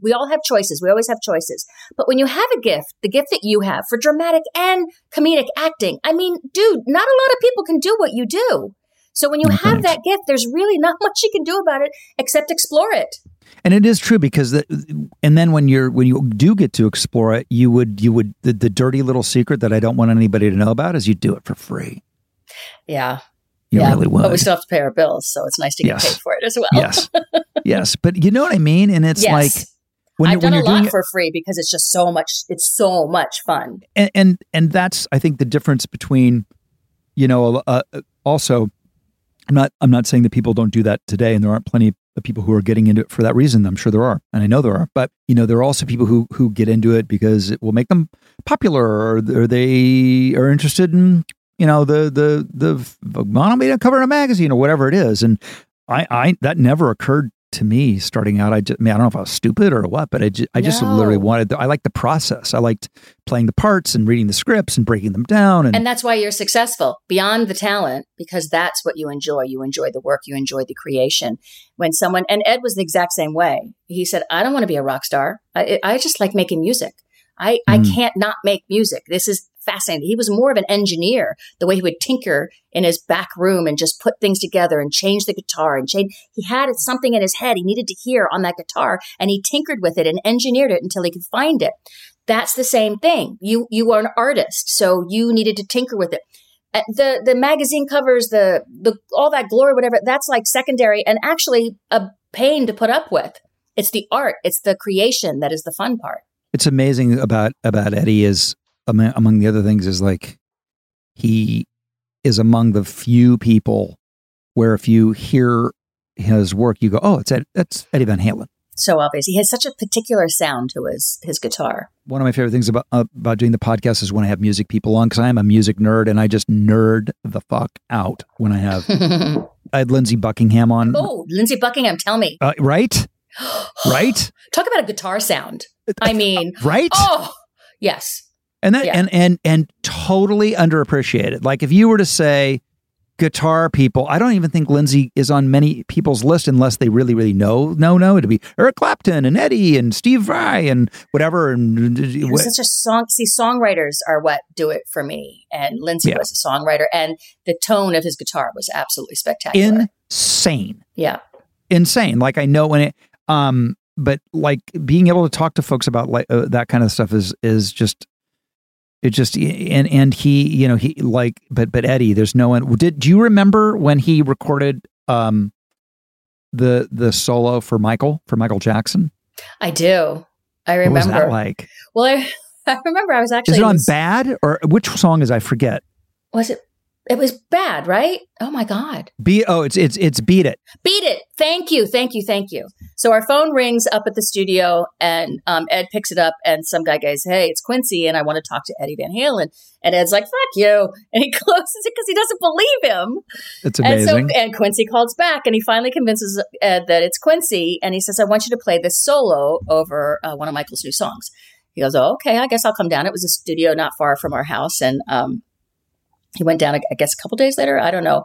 we all have choices. We always have choices. But when you have a gift, the gift that you have for dramatic and comedic acting, I mean, dude, not a lot of people can do what you do. So when you Oh, have that gift, there's really not much you can do about it except explore it. And it is true because the, and then when you're when you do get to explore it, you would you would the, the dirty little secret that I don't want anybody to know about is you do it for free. Yeah. You yeah. really would. But we still have to pay our bills. So it's nice to get Yes. paid for it as well. yes, yes, but you know what I mean. And it's Yes. like when I've you're, when done a you're lot it, for free because it's just so much, it's so much fun. and, and and that's I think the difference between you know uh, also I'm not I'm not saying that people don't do that today, and there aren't plenty of people who are getting into it for that reason. I'm sure there are, and I know there are. But you know, there are also people who who get into it because it will make them popular, or, they are interested in you know the the the to cover in a magazine or whatever it is. And I I that never occurred to me starting out. I just I, mean, I don't know if I was stupid or what, but I just I just No. literally wanted. The, I liked the process. I liked playing the parts and reading the scripts and breaking them down. And, And that's why you're successful beyond the talent, because that's what you enjoy. You enjoy the work, you enjoy the creation. When someone, and Ed was the exact same way. He said, I don't want to be a rock star. I, I just like making music. I, I Mm. can't not make music. This is fascinated. He was more of an engineer, the way he would tinker in his back room and just put things together and change the guitar and change. He had something in his head he needed to hear on that guitar and he tinkered with it and engineered it until he could find it. That's the same thing. You, you are an artist, so you needed to tinker with it. Uh, the, the magazine covers, the, the, all that glory, whatever, that's like secondary and actually a pain to put up with. It's the art, it's the creation that is the fun part. It's amazing about about Eddie is among, among the other things is like he is among the few people where if you hear his work, you go, "Oh, it's Ed, that's Eddie Van Halen." So obvious. He has such a particular sound to his his guitar. One of my favorite things about uh, about doing the podcast is when I have music people on because I am a music nerd and I just nerd the fuck out when I have. I had Lindsey Buckingham on. Oh, Lindsey Buckingham, tell me. Uh, right? right? Talk about a guitar sound. I mean, right? Oh, yes. And that yeah. and and and totally underappreciated. Like if you were to say guitar people, I don't even think Lindsey is on many people's list unless they really really know. No, no, it'd be Eric Clapton and Eddie and Steve Vai and whatever. And such a song. See, songwriters are what do it for me. And Lindsey yeah. was a songwriter, and the tone of his guitar was absolutely spectacular. Insane. Yeah. Insane. Like I know when it. Um, but like being able to talk to folks about like uh, that kind of stuff is is just it just and and he you know he like but but Eddie there's no one did do you remember when he recorded um the the solo for Michael for Michael Jackson? I do. I remember what was that like? Well I I remember I was actually is it on bad or which song is I forget. Was it it was bad, right? Oh my God. Beat oh, it's it's it's beat it. Beat it. Thank you. Thank you. Thank you. So our phone rings up at the studio and um, Ed picks it up and some guy goes, Hey, it's Quincy and I want to talk to Eddie Van Halen. And Ed's like, fuck you. And he closes it because he doesn't believe him. It's amazing. And, so, and Quincy calls back and he finally convinces Ed that it's Quincy. And he says, I want you to play this solo over uh, one of Michael's new songs. He goes, Oh, okay, I guess I'll come down. It was a studio not far from our house. And um, he went down, I guess, a couple days later. I don't know.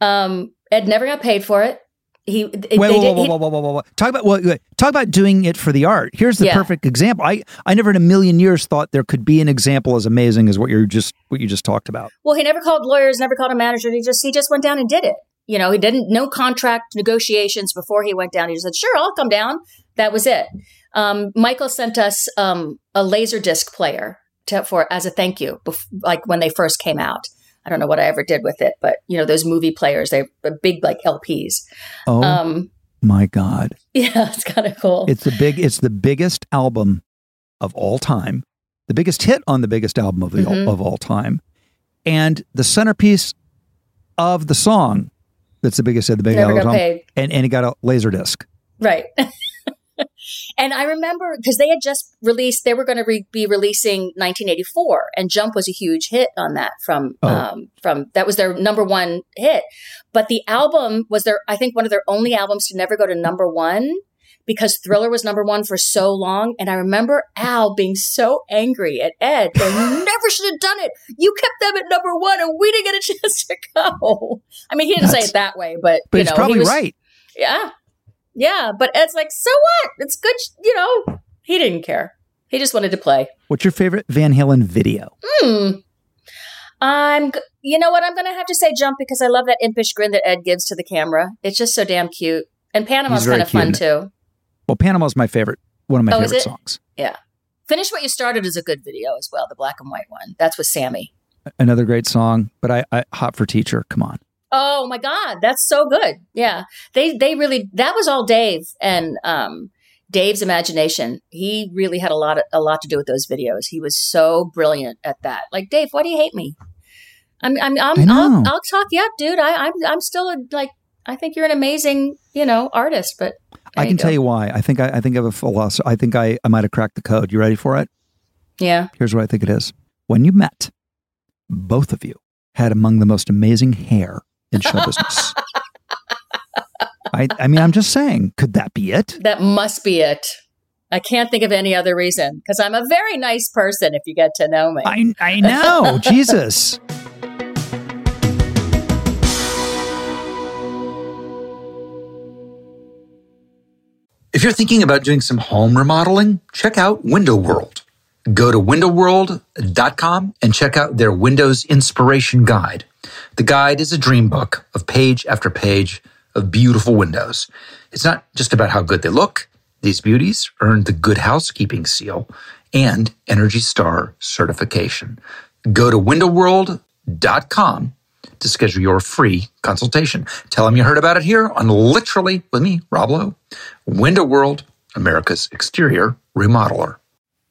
Um, Ed never got paid for it. He wait, whoa, whoa, whoa, whoa, whoa, whoa, whoa, Talk about well, talk about doing it for the art. Here's the yeah. perfect example. I I never in a million years thought there could be an example as amazing as what you're just what you just talked about. Well, he never called lawyers, never called a manager. He just he just went down and did it. You know, he didn't no contract negotiations before he went down. He just said, "Sure, I'll come down." That was it. Um, Michael sent us um, a laser disc player to, for as a thank you, bef- like when they first came out. I don't know what I ever did with it, but you know those movie players, they're big like LPs. Oh um, my god! Yeah, it's kind of cool. It's the big. It's the biggest album of all time. The biggest hit on the biggest album of, the, mm-hmm. of all time, and the centerpiece of the song that's the biggest hit the biggest album, and and it got a laser disc. Right. and I remember because they had just released, they were going to re- be releasing 1984, and Jump was a huge hit on that. From oh. um, from that was their number one hit, but the album was their, I think, one of their only albums to never go to number one because Thriller was number one for so long. And I remember Al being so angry at Ed, going, "You never should have done it. You kept them at number one, and we didn't get a chance to go." I mean, he didn't That's, say it that way, but but you know, probably he was, right. Yeah, yeah, but Ed's like, so what? It's good, you know. He didn't care. He just wanted to play. What's your favorite Van Halen video? Hmm. I'm, you know what? I'm going to have to say jump because I love that impish grin that Ed gives to the camera. It's just so damn cute. And Panama's kind of fun too. Well, Panama's my favorite, one of my oh, favorite songs. Yeah. Finish What You Started is a good video as well, the black and white one. That's with Sammy. Another great song, but I, I Hot for Teacher, come on. Oh my God, that's so good. Yeah. They they really that was all Dave and um Dave's imagination. He really had a lot of, a lot to do with those videos. He was so brilliant at that. Like Dave, why do you hate me? I'm I'm, I'm I'll, I'll talk you up, dude. I I'm I'm still a, like I think you're an amazing, you know, artist, but I can you tell you why. I think I, I think I have a philosophy. I think I, I might have cracked the code. You ready for it? Yeah. Here's what I think it is. When you met, both of you had among the most amazing hair in show business. I, I mean, I'm just saying, could that be it? That must be it. I can't think of any other reason because I'm a very nice person if you get to know me. I, I know. Jesus. If you're thinking about doing some home remodeling, check out Window World. Go to windowworld.com and check out their Windows Inspiration Guide. The guide is a dream book of page after page of beautiful windows. It's not just about how good they look. These beauties earned the Good Housekeeping seal and Energy Star certification. Go to windowworld.com to schedule your free consultation. Tell them you heard about it here on Literally with me, Rob Lowe. Window World, America's exterior remodeler.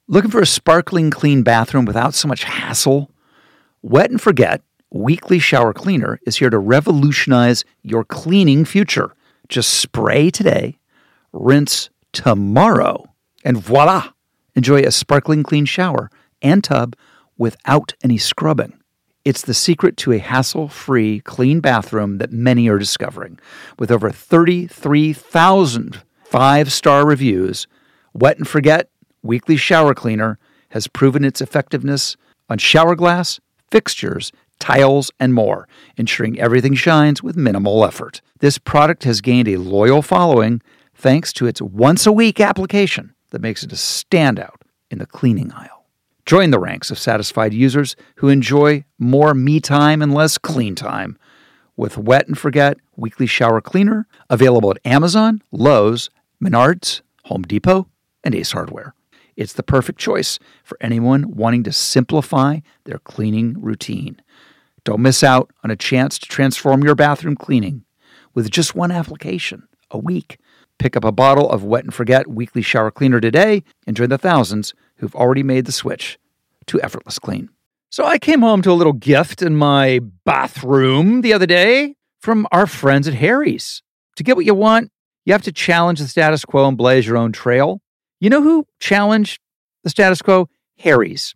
Looking for a sparkling clean bathroom without so much hassle? Wet and Forget Weekly Shower Cleaner is here to revolutionize your cleaning future. Just spray today, rinse tomorrow, and voila! Enjoy a sparkling clean shower and tub without any scrubbing. It's the secret to a hassle free, clean bathroom that many are discovering. With over 33,000 five star reviews, Wet and Forget Weekly Shower Cleaner has proven its effectiveness on shower glass, fixtures, tiles, and more, ensuring everything shines with minimal effort. This product has gained a loyal following thanks to its once a week application that makes it a standout in the cleaning aisle. Join the ranks of satisfied users who enjoy more me time and less clean time with Wet and Forget Weekly Shower Cleaner, available at Amazon, Lowe's, Menards, Home Depot, and Ace Hardware. It's the perfect choice for anyone wanting to simplify their cleaning routine. Don't miss out on a chance to transform your bathroom cleaning with just one application a week. Pick up a bottle of Wet and Forget Weekly Shower Cleaner today and join the thousands who've already made the switch to effortless clean. So I came home to a little gift in my bathroom the other day from our friends at Harry's. To get what you want, you have to challenge the status quo and blaze your own trail. You know who challenged the status quo? Harry's.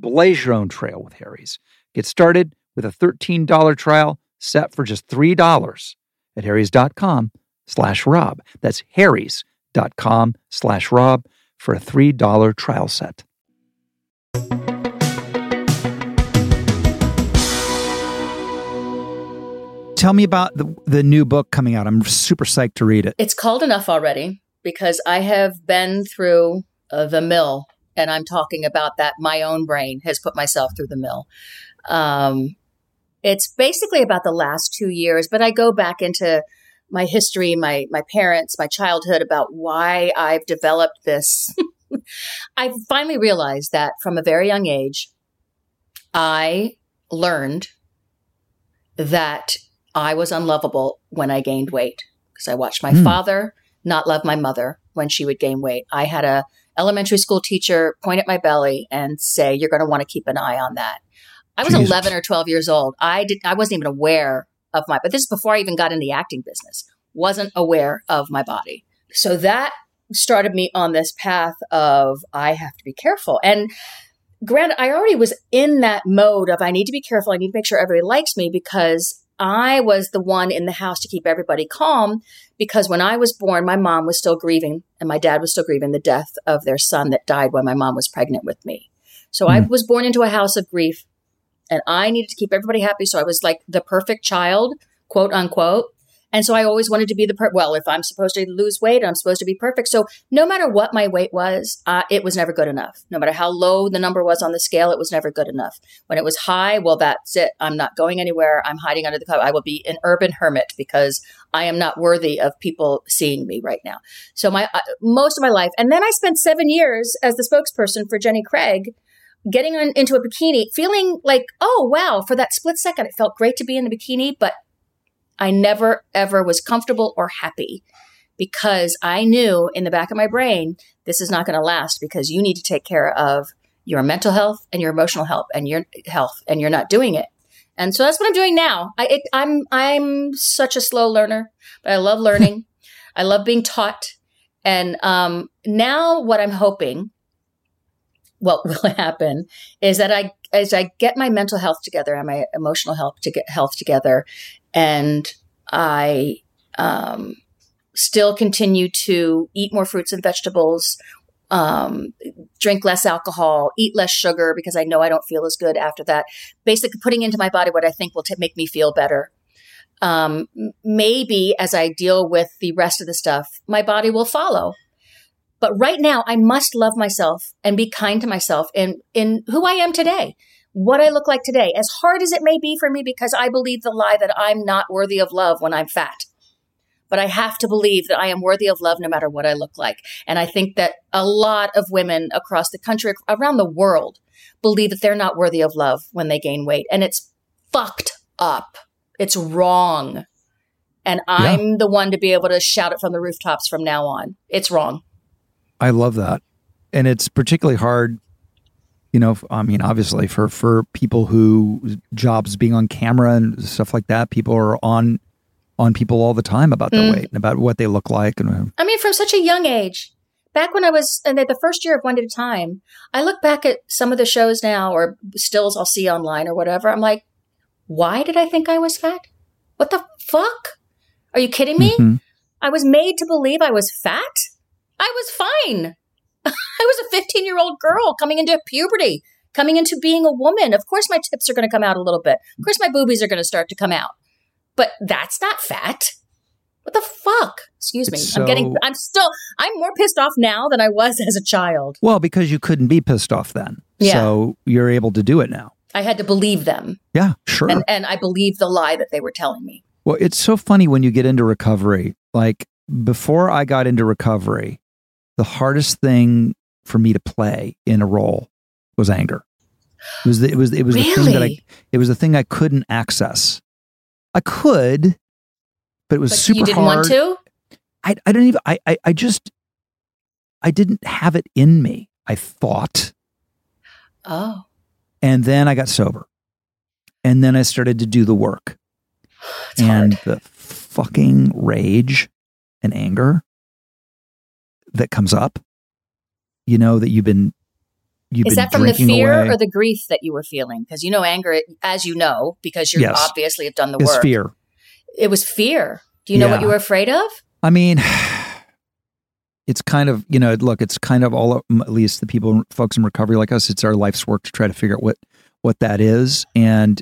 Blaze your own trail with Harry's. Get started with a $13 trial set for just $3 at harrys.com slash rob. That's harrys.com slash rob for a $3 trial set. Tell me about the, the new book coming out. I'm super psyched to read it. It's called Enough Already because I have been through uh, the mill and I'm talking about that my own brain has put myself through the mill. Um, it's basically about the last two years, but I go back into my history, my my parents, my childhood about why I've developed this. I finally realized that from a very young age, I learned that I was unlovable when I gained weight because I watched my mm. father not love my mother when she would gain weight. I had a elementary school teacher point at my belly and say, "You're going to want to keep an eye on that." I was Jesus. 11 or 12 years old. I did. I wasn't even aware of my. But this is before I even got in the acting business. Wasn't aware of my body. So that started me on this path of I have to be careful. And granted, I already was in that mode of I need to be careful. I need to make sure everybody likes me because I was the one in the house to keep everybody calm because when I was born, my mom was still grieving and my dad was still grieving the death of their son that died when my mom was pregnant with me. So mm. I hmm. was born into a house of grief and I needed to keep everybody happy. So I was like the perfect child, quote unquote. And so I always wanted to be the per- well. If I'm supposed to lose weight, I'm supposed to be perfect. So no matter what my weight was, uh, it was never good enough. No matter how low the number was on the scale, it was never good enough. When it was high, well, that's it. I'm not going anywhere. I'm hiding under the cover. I will be an urban hermit because I am not worthy of people seeing me right now. So my uh, most of my life, and then I spent seven years as the spokesperson for Jenny Craig getting on, into a bikini, feeling like, oh, wow, for that split second, it felt great to be in the bikini, but I never, ever was comfortable or happy because I knew in the back of my brain, this is not going to last because you need to take care of your mental health and your emotional health and your health, and you're not doing it. And so that's what I'm doing now. I, it, I'm I'm such a slow learner, but I love learning. I love being taught. And um, now, what I'm hoping, what will happen, is that I as I get my mental health together and my emotional health to get health together, and I um, still continue to eat more fruits and vegetables, um, drink less alcohol, eat less sugar because I know I don't feel as good after that. Basically, putting into my body what I think will t- make me feel better. Um, maybe as I deal with the rest of the stuff, my body will follow. But right now, I must love myself and be kind to myself in, in who I am today, what I look like today, as hard as it may be for me, because I believe the lie that I'm not worthy of love when I'm fat but I have to believe that I am worthy of love no matter what I look like. And I think that a lot of women across the country, around the world, believe that they're not worthy of love when they gain weight. And it's fucked up. It's wrong. And I'm yeah. the one to be able to shout it from the rooftops from now on. It's wrong. I love that. And it's particularly hard you know i mean obviously for for people who jobs being on camera and stuff like that people are on on people all the time about their mm. weight and about what they look like. And I mean, from such a young age, back when I was in the first year of One at a Time, I look back at some of the shows now or stills I'll see online or whatever. I'm like, why did I think I was fat? What the fuck? Are you kidding me? Mm-hmm. I was made to believe I was fat. I was fine. I was a 15 year old girl coming into puberty, coming into being a woman. Of course, my tips are going to come out a little bit. Of course, my boobies are going to start to come out but that's not fat. What the fuck? Excuse me. So, I'm getting, I'm still, I'm more pissed off now than I was as a child. Well, because you couldn't be pissed off then. Yeah. So you're able to do it now. I had to believe them. Yeah, sure. And, and I believed the lie that they were telling me. Well, it's so funny when you get into recovery. Like before I got into recovery, the hardest thing for me to play in a role was anger. It was the, it was it was really? the thing that I it was the thing I couldn't access. I could, but it was but super you didn't hard. want to? I, I didn't even, I, I, I just, I didn't have it in me. I thought. Oh. And then I got sober. And then I started to do the work. It's and hard. the fucking rage and anger that comes up, you know, that you've been You've is that from the fear away. or the grief that you were feeling? Because you know anger, as you know, because you yes. obviously have done the it's work. fear. It was fear. Do you know what you were afraid of? I mean, it's kind of you know, look, it's kind of all at least the people, folks in recovery like us. It's our life's work to try to figure out what what that is, and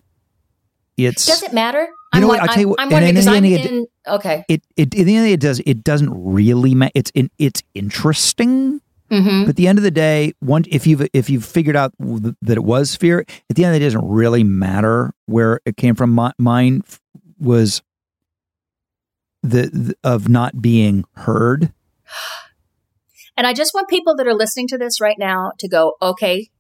it's does it matter? You know I'm, what? I'll tell you what. I'm wondering because I'm in. Okay. It it in the end it does. It doesn't really matter. It's in, it's interesting Mm-hmm. But at the end of the day, one if you've if you've figured out that it was fear, at the end of the day, it doesn't really matter where it came from. My, mine was the, the of not being heard. And I just want people that are listening to this right now to go, okay,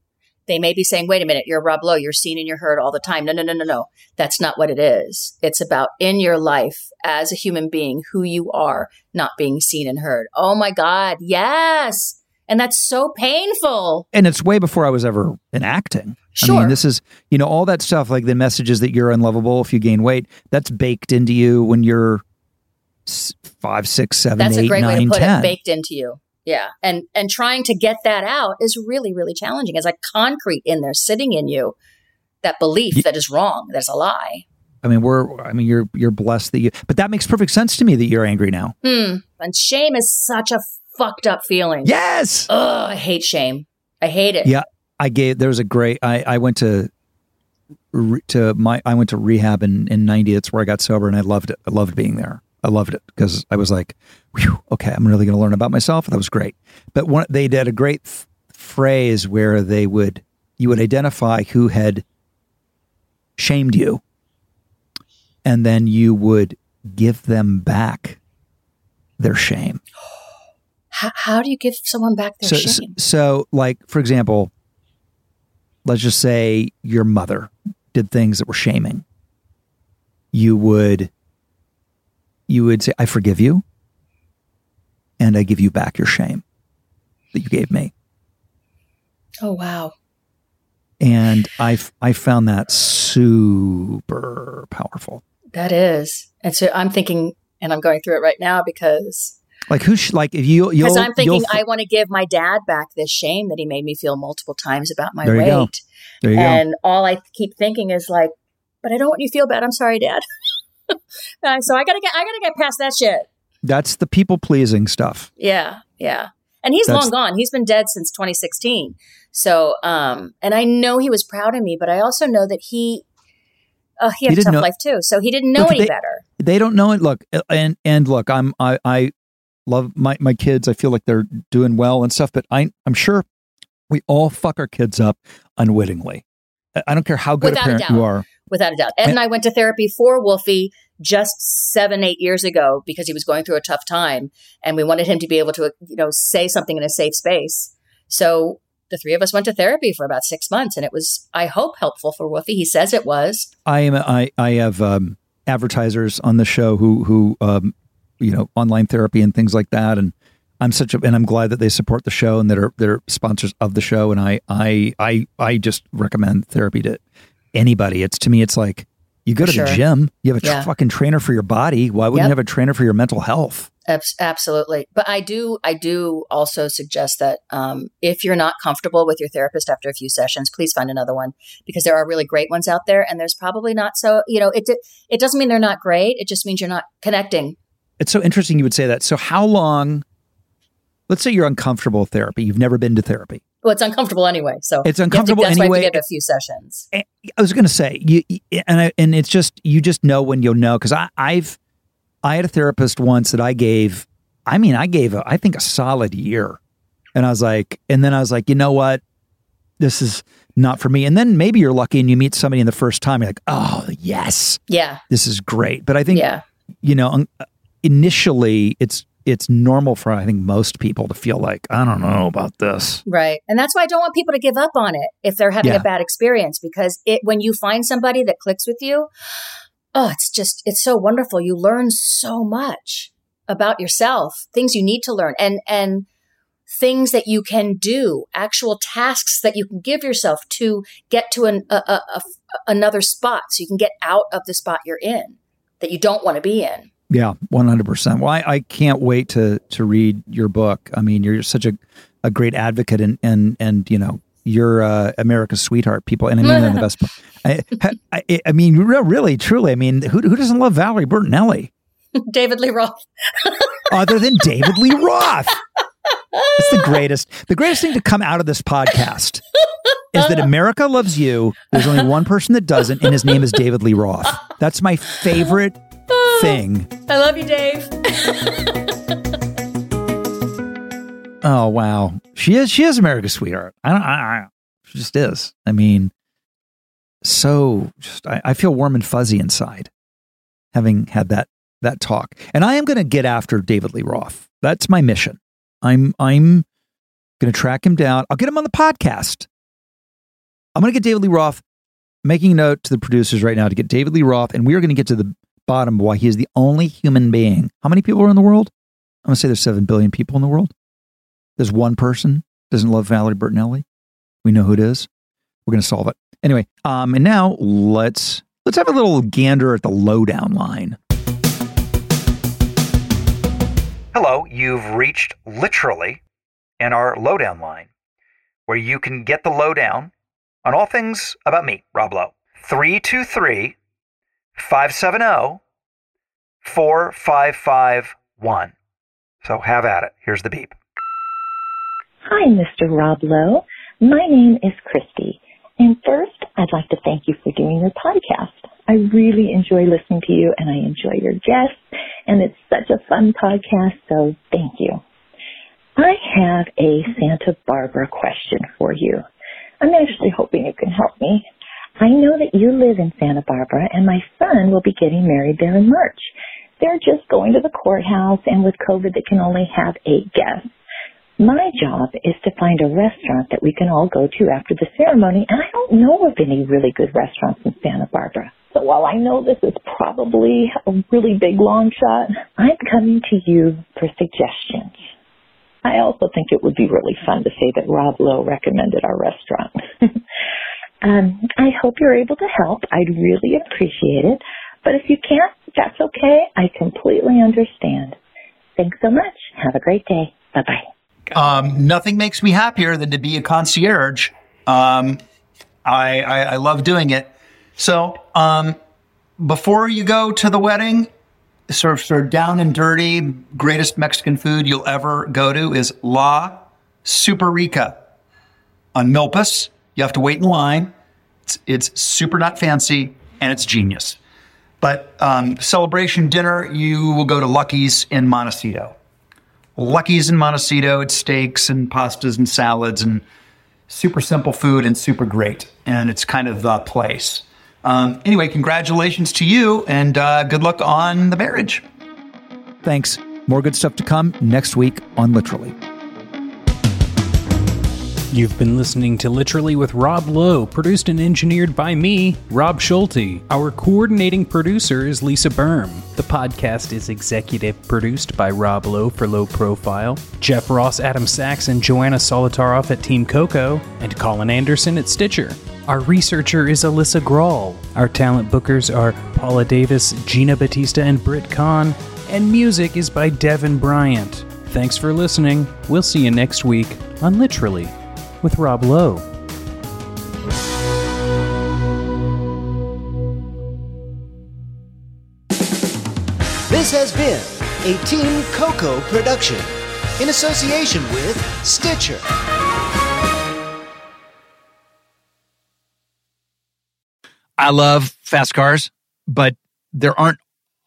they may be saying, wait a minute, you're Rob Lowe, you're seen and you're heard all the time. No, no, no, no, no. That's not what it is. It's about in your life as a human being, who you are, not being seen and heard. Oh my God. Yes. And that's so painful. And it's way before I was ever in acting. Sure. I mean, this is, you know, all that stuff, like the messages that you're unlovable if you gain weight, that's baked into you when you're five, six, seven, that's eight, a great nine, way to put 10. it, baked into you. Yeah. And and trying to get that out is really, really challenging. It's like concrete in there sitting in you. That belief yeah. that is wrong, that's a lie. I mean, we're. I mean, you're you're blessed that you. But that makes perfect sense to me that you're angry now. Hmm. And shame is such a fucked up feeling. Yes. Oh, I hate shame. I hate it. Yeah, I gave. There was a great. I I went to to my. I went to rehab in in ninety. It's where I got sober, and I loved it. I loved being there. I loved it because I was like, Whew, okay, I'm really going to learn about myself. That was great. But one, they did a great f- phrase where they would you would identify who had shamed you, and then you would give them back their shame. How, how do you give someone back their so, shame? So, like for example, let's just say your mother did things that were shaming, you would you would say, I forgive you and I give you back your shame that you gave me. Oh wow. And I I found that super powerful. That is. And so I'm thinking and I'm going through it right now because like who sh- like if you because I'm thinking I want to give my dad back this shame that he made me feel multiple times about my There you weight. go. there you and go. all I keep thinking is like, but I don't want you to feel bad. I'm sorry, Dad. So I gotta get I gotta get past that shit. That's the people pleasing stuff. Yeah, yeah. And he's That's- long gone. He's been dead since 2016. So, um, and I know he was proud of me, but I also know that he, uh, he had He a tough know- life too. So he didn't know Look, any they- better. They don't know it. Look, and and look, I'm I I love my my kids. I feel like they're doing well and stuff, but I I'm sure we all fuck our kids up unwittingly. I- don't care how good Without a a parent doubt. you are. Without a doubt. Ed and I went to therapy for Wolfie just seven, eight years ago because he was going through a tough time, and we wanted him to be able to, you know, say something in a safe space. So the three of us went to therapy for about six months, and it was, I hope, helpful for Wolfie. He says it was. I am I I have um, advertisers on the show who who um, you know online therapy and things like that, and I'm such a and I'm glad that they support the show and that are they're sponsors of the show, and I I I I just recommend therapy to anybody. It's to me, it's like you go to the gym, you have a tr- fucking trainer for your body. Why wouldn't Yep. you have a trainer for your mental health? Absolutely. But I do, I do also suggest that um, if you're not comfortable with your therapist after a few sessions, please find another one because there are really great ones out there, and there's probably not so. You know, it it doesn't mean they're not great. It just means you're not connecting. It's so interesting you would say that. So how long? Let's say you're uncomfortable with therapy. You've never been to therapy. Well, it's uncomfortable anyway. So It's you to- uncomfortable that's why anyway. you have to get a few sessions. I was going to say you, and I, and it's just you just know when you'll know because I I've I had a therapist once that I gave. I mean, I gave a, I think a solid year, and I was like, and then I was like, you know what, this is not for me. And then maybe you're lucky and you meet somebody in the first time, you're like, oh yes, Yeah, this is great. But I think yeah, you know initially it's it's normal for I think most people to feel like I don't know about this. right. And that's why I don't want people to give up on it if they're having Yeah. a bad experience because it when you find somebody that clicks with you, oh, it's just it's so wonderful. You learn so much about yourself, things you need to learn, and and things that you can do, actual tasks that you can give yourself to get to an, a, a, a, another spot, so you can get out of the spot you're in that you don't want to be in. Yeah, one hundred percent. Well, I, I can't wait to to read your book. I mean, you're such a, a great advocate, and and and you know, you're uh, America's sweetheart, people, and I mean in the best. I, I, I mean, really, truly. I mean, who who doesn't love Valerie Bertinelli David Lee Roth. other than David Lee Roth? It's the greatest. The greatest thing to come out of this podcast is that America loves you. There's only one person that doesn't, and his name is David Lee Roth. That's my favorite thing. I love you, Dave. Oh wow, she is she is America's sweetheart. I don't. I, I, she just is. I mean, so just I, I feel warm and fuzzy inside, having had that that talk. And I am going to get after David Lee Roth. That's my mission. I'm I'm going to track him down. I'll get him on the podcast. I'm going to get David Lee Roth. Making a note to the producers right now to get David Lee Roth, and we are going to get to the bottom why he is the only human being. How many people are in the world? I'm going to say there's seven billion people in the world. There's one person doesn't love Valerie Bertinelli. We know who it is. We're going to solve it anyway. Um, and now let's let's have a little gander at the lowdown line. Hello, you've reached literally in our lowdown line, where you can get the lowdown on all things about me, Rob Lowe. 323 570 4551. So have at it. Here's the beep. Hi, Mr. Rob Lowe. My name is Christy. And first, I'd like to thank you for doing your podcast. I really enjoy listening to you and I enjoy your guests and it's such a fun podcast, so thank you. I have a Santa Barbara question for you. I'm actually hoping you can help me. I know that you live in Santa Barbara and my son will be getting married there in March. They're just going to the courthouse and with COVID they can only have eight guests. My job is to find a restaurant that we can all go to after the ceremony, and I don't know of any really good restaurants in Santa Barbara. So while I know this is probably a really big long shot, I'm coming to you for suggestions. I also think it would be really fun to say that Rob Lowe recommended our restaurant. um, I hope you're able to help. I'd really appreciate it. But if you can't, that's okay. I completely understand. Thanks so much. Have a great day. Bye bye. Um, nothing makes me happier than to be a concierge. Um, I, I, I love doing it. So, um, before you go to the wedding, sort of, sort of down and dirty, greatest Mexican food you'll ever go to is La Super-Rica on Milpas. You have to wait in line. It's, it's super not fancy and it's genius. But um, celebration dinner, you will go to Lucky's in Montecito. Lucky's in Montecito, it's steaks and pastas and salads and super simple food and super great. And it's kind of the place. Um, anyway, congratulations to you and uh, good luck on the marriage. Thanks. More good stuff to come next week on Literally. You've been listening to Literally with Rob Lowe, produced and engineered by me, Rob Schulte. Our coordinating producer is Lisa Berm. The podcast is executive produced by Rob Lowe for Low Profile, Jeff Ross, Adam Sachs, and Joanna Solotaroff at Team Coco, and Colin Anderson at Stitcher. Our researcher is Alyssa Grawl. Our talent bookers are Paula Davis, Gina Batista, and Britt Kahn. And music is by Devin Bryant. Thanks for listening. We'll see you next week on Literally with Rob Lowe. This has been a Team Coco production in association with Stitcher. I love fast cars, but there aren't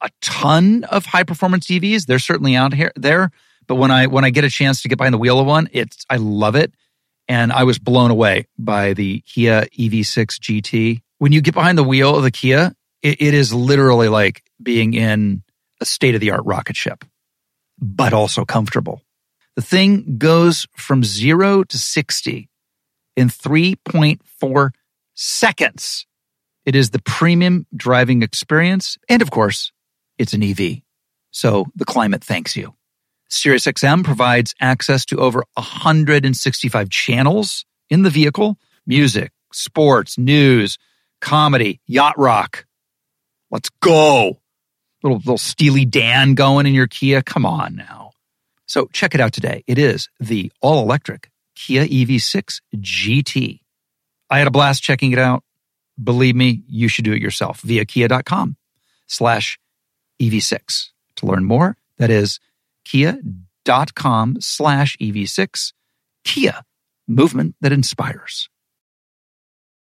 a ton of high performance EVs. They're certainly out here there, but when I when I get a chance to get behind the wheel of one, it's I love it, and I was blown away by the Kia EV6 GT. When you get behind the wheel of the Kia, it, it is literally like being in a state of the art rocket ship, but also comfortable. The thing goes from zero to sixty in three point four seconds. It is the premium driving experience. And of course, it's an EV. So the climate thanks you. SiriusXM provides access to over 165 channels in the vehicle music, sports, news, comedy, yacht rock. Let's go. Little, little Steely Dan going in your Kia. Come on now. So check it out today. It is the all electric Kia EV6 GT. I had a blast checking it out believe me, you should do it yourself via kia.com slash EV6. To learn more, that is kia.com slash EV6. Kia, movement that inspires.